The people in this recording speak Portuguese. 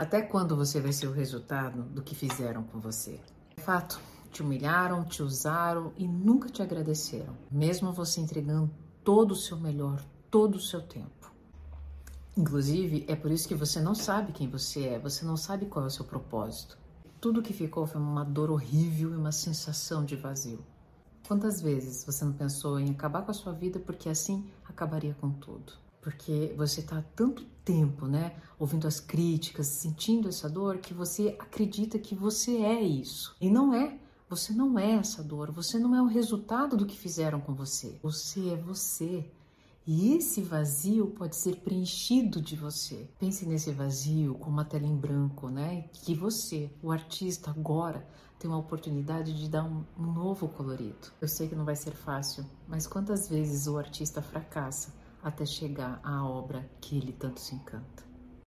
Até quando você vai ser o resultado do que fizeram com você? Fato, te humilharam, te usaram e nunca te agradeceram, mesmo você entregando todo o seu melhor, todo o seu tempo. Inclusive, é por isso que você não sabe quem você é, você não sabe qual é o seu propósito. Tudo que ficou foi uma dor horrível e uma sensação de vazio. Quantas vezes você não pensou em acabar com a sua vida porque assim acabaria com tudo? Porque você está há tanto tempo, né, ouvindo as críticas, sentindo essa dor, que você acredita que você é isso. E não é. Você não é essa dor, você não é o resultado do que fizeram com você. Você é você. E esse vazio pode ser preenchido de você. Pense nesse vazio como uma tela em branco, né? Que você, o artista, agora tem uma oportunidade de dar um, um novo colorido. Eu sei que não vai ser fácil, mas quantas vezes o artista fracassa até chegar à obra que ele tanto se encanta?